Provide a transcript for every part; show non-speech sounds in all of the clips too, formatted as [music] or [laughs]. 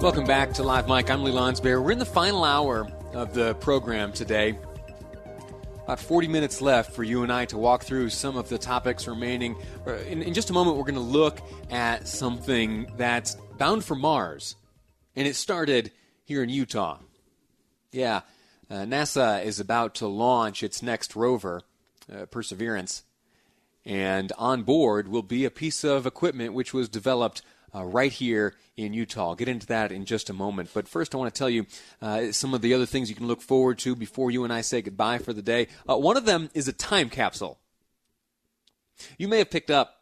Welcome back to Live Mic. I'm Lee Lonsberry. We're in the final hour of the program today. About 40 minutes left for you and I to walk through some of the topics remaining. Uh, in, in just a moment, we're going to look at something that's bound for Mars. And it started here in Utah. Yeah, uh, NASA is about to launch its next rover, uh, Perseverance. And on board will be a piece of equipment which was developed uh, right here in Utah. I'll get into that in just a moment. But first, I want to tell you uh, some of the other things you can look forward to before you and I say goodbye for the day. Uh, one of them is a time capsule. You may have picked up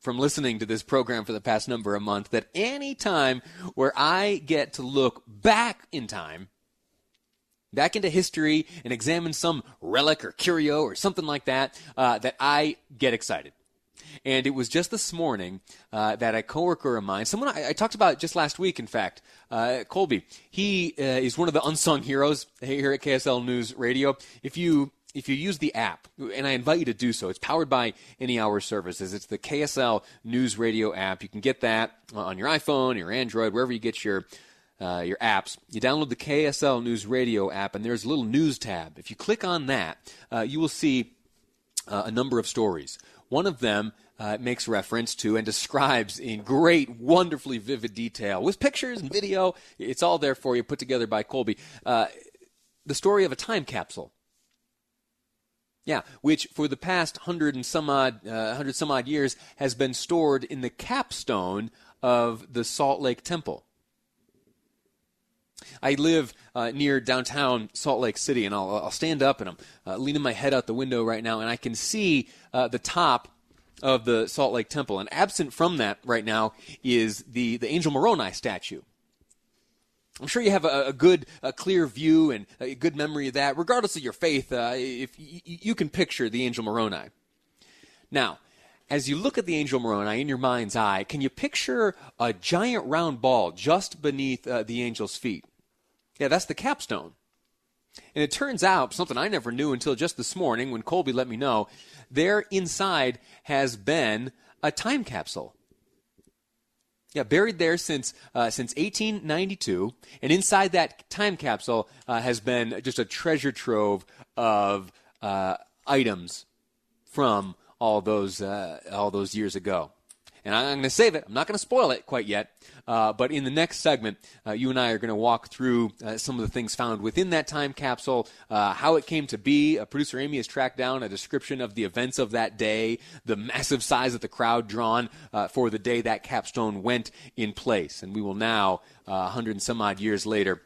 from listening to this program for the past number of months that any time where I get to look back in time, back into history and examine some relic or curio or something like that, uh, that I get excited. And it was just this morning uh, that a coworker of mine, someone I, I, talked about just last week, in fact, uh, Colby, he uh, is one of the unsung heroes here at KSL News Radio. If you if you use the app, and I invite you to do so, it's powered by Any Hour Services. It's the KSL News Radio app. You can get that on your iPhone, your Android, wherever you get your uh, your apps. You download the KSL News Radio app, and there's a little news tab. If you click on that, uh, you will see uh, a number of stories. One of them uh, makes reference to and describes in great, wonderfully vivid detail with pictures and video. It's all there for you, put together by Colby. Uh, the story of a time capsule. Yeah, which for the past hundred and some odd, uh, hundred some odd years has been stored in the capstone of the Salt Lake Temple. I live uh, near downtown Salt Lake City, and I'll, I'll stand up and I'm uh, leaning my head out the window right now, and I can see uh, the top of the Salt Lake Temple. And absent from that right now is the, the Angel Moroni statue. I'm sure you have a, a good, a clear view and a good memory of that, regardless of your faith. Uh, if you can picture the Angel Moroni. Now, as you look at the Angel Moroni in your mind's eye, can you picture a giant round ball just beneath uh, the angel's feet? Yeah, that's the capstone. And it turns out, something I never knew until just this morning when Colby let me know, there inside has been a time capsule. Yeah, buried there since uh, since 1892, and inside that time capsule uh, has been just a treasure trove of uh, items from all those uh, all those years ago and I'm going to save it. I'm not going to spoil it quite yet. Uh, but in the next segment, uh, you and I are going to walk through uh, some of the things found within that time capsule, uh, how it came to be. Uh, producer Amy has tracked down a description of the events of that day, the massive size of the crowd drawn uh, for the day that capstone went in place. And we will now, a hundred and some odd years later,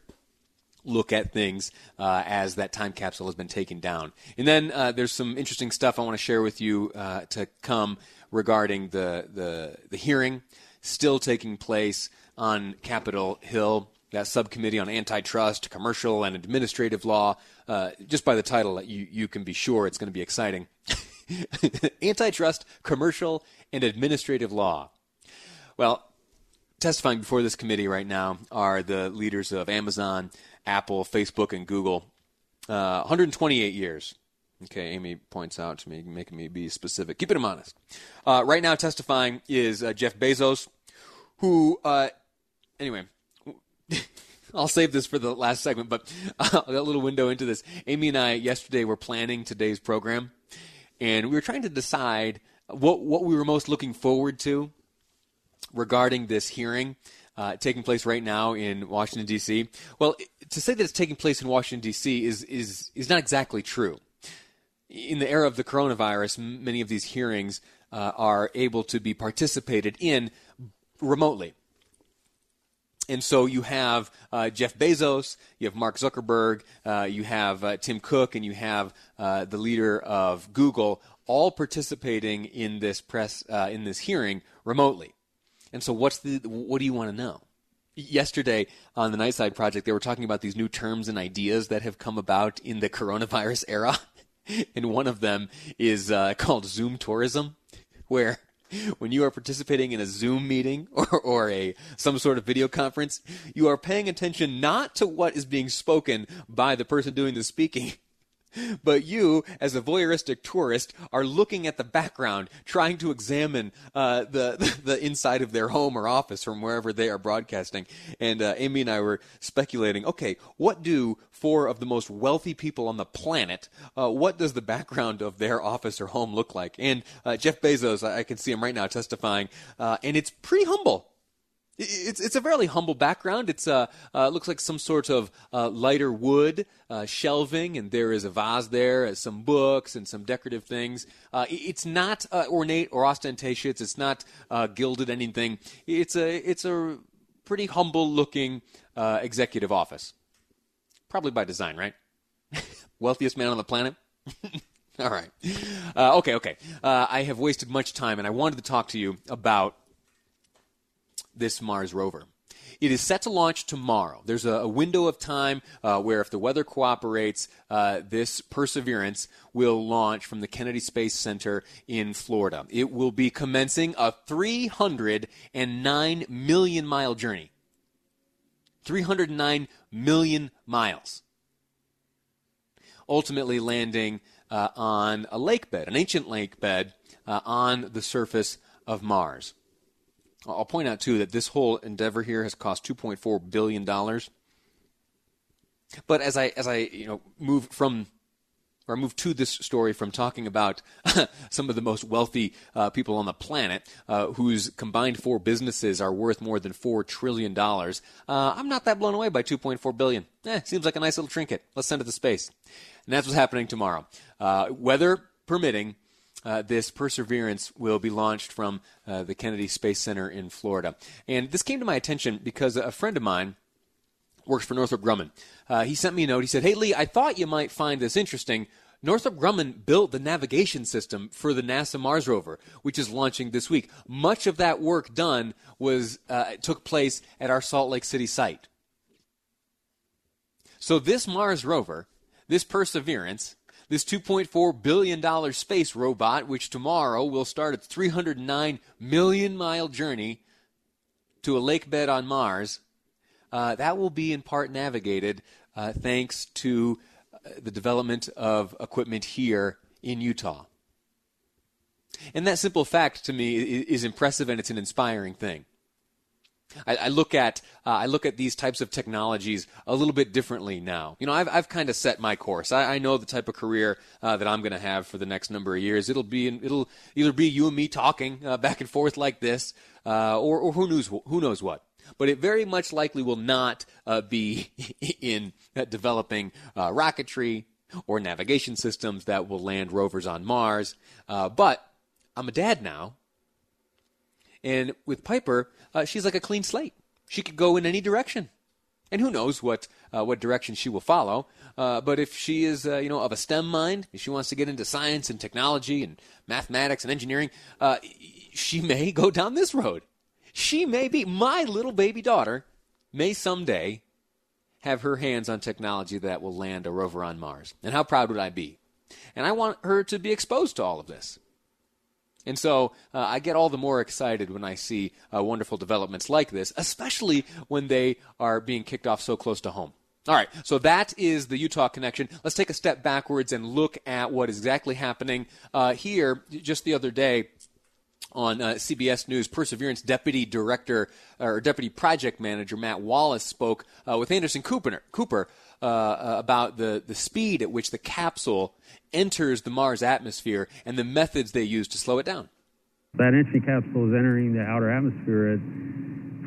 look at things uh, as that time capsule has been taken down. And then uh, there's some interesting stuff I want to share with you uh, to come regarding the, the, the hearing still taking place on Capitol Hill. That subcommittee on antitrust, commercial, and administrative law. Uh, just by the title, you, you can be sure it's going to be exciting. [laughs] antitrust, commercial, and administrative law. Well, testifying before this committee right now are the leaders of Amazon, Apple, Facebook, and Google. Uh, 128 years. Okay, Amy points out to me, making me be specific. Keeping him honest. Uh, right now, testifying is uh, Jeff Bezos, who, uh, anyway, [laughs] I'll save this for the last segment, but uh, a little window into this. Amy and I yesterday were planning today's program, and we were trying to decide what what we were most looking forward to regarding this hearing uh, taking place right now in Washington D.C. Well, to say that it's taking place in Washington D.C. is is is not exactly true. In the era of the coronavirus, many of these hearings uh, are able to be participated in remotely. And so you have uh, Jeff Bezos, you have Mark Zuckerberg, uh, you have uh, Tim Cook, and you have uh, the leader of Google, all participating in this press uh, in this hearing remotely. And so, what's the what do you want to know? Yesterday on the Nightside Project, they were talking about these new terms and ideas that have come about in the [laughs] coronavirus era, [laughs] and one of them is uh, [laughs] called Zoom tourism, where when you are participating in a Zoom meeting [laughs] or, or a some sort of video conference, you are paying attention not to what is being spoken by the person doing the speaking, but you, as a voyeuristic tourist, are looking at the background, trying to examine uh, [laughs] the the inside of their home or office from wherever they are broadcasting. And uh, Amy and I were speculating. Okay, what do four of the most wealthy people on the planet? Uh, what does the background of their office or home look like? And uh, Jeff Bezos, I, I, can see him right now testifying, uh, and it's pretty humble. It's it's a fairly humble background. It's uh, uh looks like some sort of uh, lighter wood uh, shelving, and there is a vase there, uh, some books, and some decorative things. Uh, it's not uh, ornate or ostentatious. It's not gilded anything. It's a it's a pretty humble looking executive office, probably by design, right? [laughs] Wealthiest man on the planet. [laughs] All right. okay, okay. I have wasted much time, and I wanted to talk to you about this Mars rover. It is set to launch tomorrow. There's a, a window of time uh, where, if the weather cooperates, uh, this Perseverance will launch from the Kennedy Space Center in Florida. It will be commencing a 309 million mile journey. 309 million miles. Ultimately, landing uh, on a lake bed, an ancient lake bed uh, on the surface of Mars. I'll point out too that this whole endeavor here has cost 2.4 billion dollars. But as I as I you know move from or move to this story from talking about [laughs] some of the most wealthy uh, people on the planet, uh, whose combined four businesses are worth more than four trillion dollars. Uh, I'm not that blown away by 2.4 billion. Eh, seems like a nice little trinket. Let's send it to space, and that's what's happening tomorrow. Uh, weather permitting, uh, this Perseverance will be launched from uh, the Kennedy Space Center in Florida. And this came to my attention because a friend of mine works for Northrop Grumman. Uh, he sent me a note. He said, Hey, Lee, I thought you might find this interesting. Northrop Grumman built the navigation system for the NASA Mars rover, which is launching this week. Much of that work done was uh, took place at our Salt Lake City site. So this Mars rover, this Perseverance, this $2.4 billion space robot, which tomorrow will start its 309 million mile journey to a lake bed on Mars, uh, that will be in part navigated uh, thanks to uh, the development of equipment here in Utah. And that simple fact to me is impressive and it's an inspiring thing. I, I look at uh, I look at these types of technologies a little bit differently now. You know, I've I've kind of set my course. I, I know the type of career uh, that I'm going to have for the next number of years. It'll be it'll either be you and me talking uh, back and forth like this, uh, or or who knows who knows what. But it very much likely will not uh, be [laughs] in developing uh, rocketry or navigation systems that will land rovers on Mars. but I'm a dad now, and with Piper, uh, she's like a clean slate. She could go in any direction, and who knows what uh, what direction she will follow. Uh, but if she is, uh, you know, of a STEM mind, if she wants to get into science and technology and mathematics and engineering, uh, she [laughs] may go down this road. She may be my little baby daughter may someday have her hands on technology that will land a rover on Mars. And how proud would I be? And I want her to be exposed to all of this. And so uh, I get all the more excited when I see uh, wonderful developments like this, especially when they are being kicked off so close to home. All right, so that is the Utah connection. Let's take a step backwards and look at what is exactly happening uh, here. Just the other day, on uh, CBS News, Perseverance Deputy Director or Deputy Project Manager Matt Wallace spoke uh, with Anderson Cooper, Cooper uh, uh, about the, the speed at which the capsule enters the Mars atmosphere and the methods they use to slow it down. That entry capsule is entering the outer atmosphere at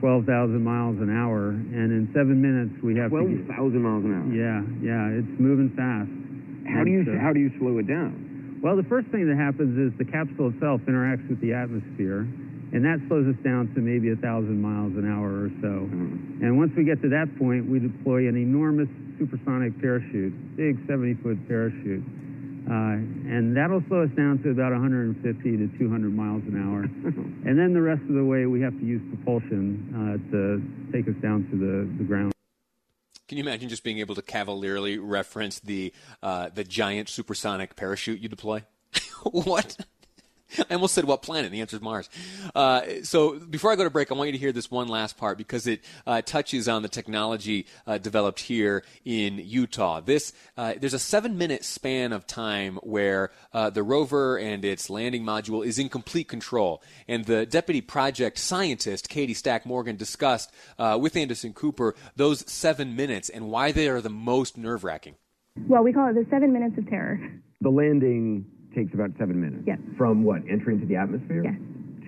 12,000 miles an hour, and in seven minutes we have 12,000 miles an hour. Yeah, yeah, it's moving fast. How do you And, uh, how do you slow it down? Well, the first thing that happens is the capsule itself interacts with the atmosphere, and that slows us down to maybe a thousand miles an hour or so. Mhm. And once we get to that point, we deploy an enormous supersonic parachute, big 70-foot parachute, uh, and that'll slow us down to about 150 to 200 miles an hour. [laughs] and then the rest of the way, we have to use propulsion uh, to take us down to the, the ground. Can you imagine just being able to cavalierly reference the uh, the giant supersonic parachute you deploy? [laughs] what? [laughs] I almost said what planet. The answer is Mars. Uh, so before I go to break, I want you to hear this one last part because it uh, touches on the technology uh, developed here in Utah. This uh, there's a seven minute span of time where uh, the rover and its landing module is in complete control, and the deputy project scientist Katie Stack Morgan discussed uh, with Anderson Cooper those seven minutes and why they are the most nerve wracking. Well, we call it the seven minutes of terror. The landing takes about seven minutes. Yes. From what entry into the atmosphere Yes.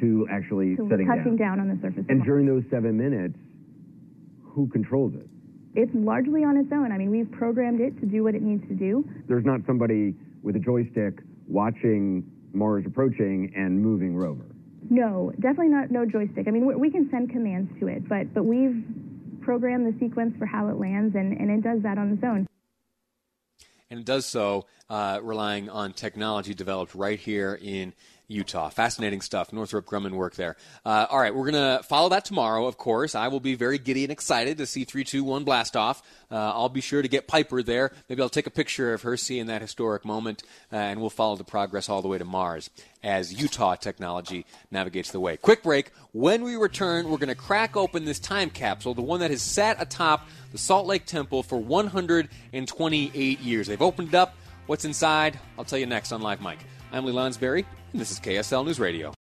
to actually So setting touching down. down on the surface. And during those seven minutes, who controls it? it's largely on its own. I mean, we've programmed it to do what it needs to do. There's not somebody with a joystick watching Mars approaching and moving rover. No, definitely not no joystick. I mean, we, we can send commands to it, but but we've programmed the sequence for how it lands, and, and it does that on its own. And it does so uh, relying on technology developed right here in Utah. Fascinating stuff. Northrop Grumman work there. Uh, all right, we're going to follow that tomorrow, of course. I will be very giddy and excited to see 321 blast off. Uh, I'll be sure to get Piper there. Maybe I'll take a picture of her seeing that historic moment, uh, and we'll follow the progress all the way to Mars as Utah technology navigates the way. Quick break. When we return, we're going to crack open this time capsule, the one that has sat atop the Salt Lake Temple for 128 years. They've opened it up. What's inside? I'll tell you next on Live Mic. I'm Lee Lonsberry, and this is KSL News Radio.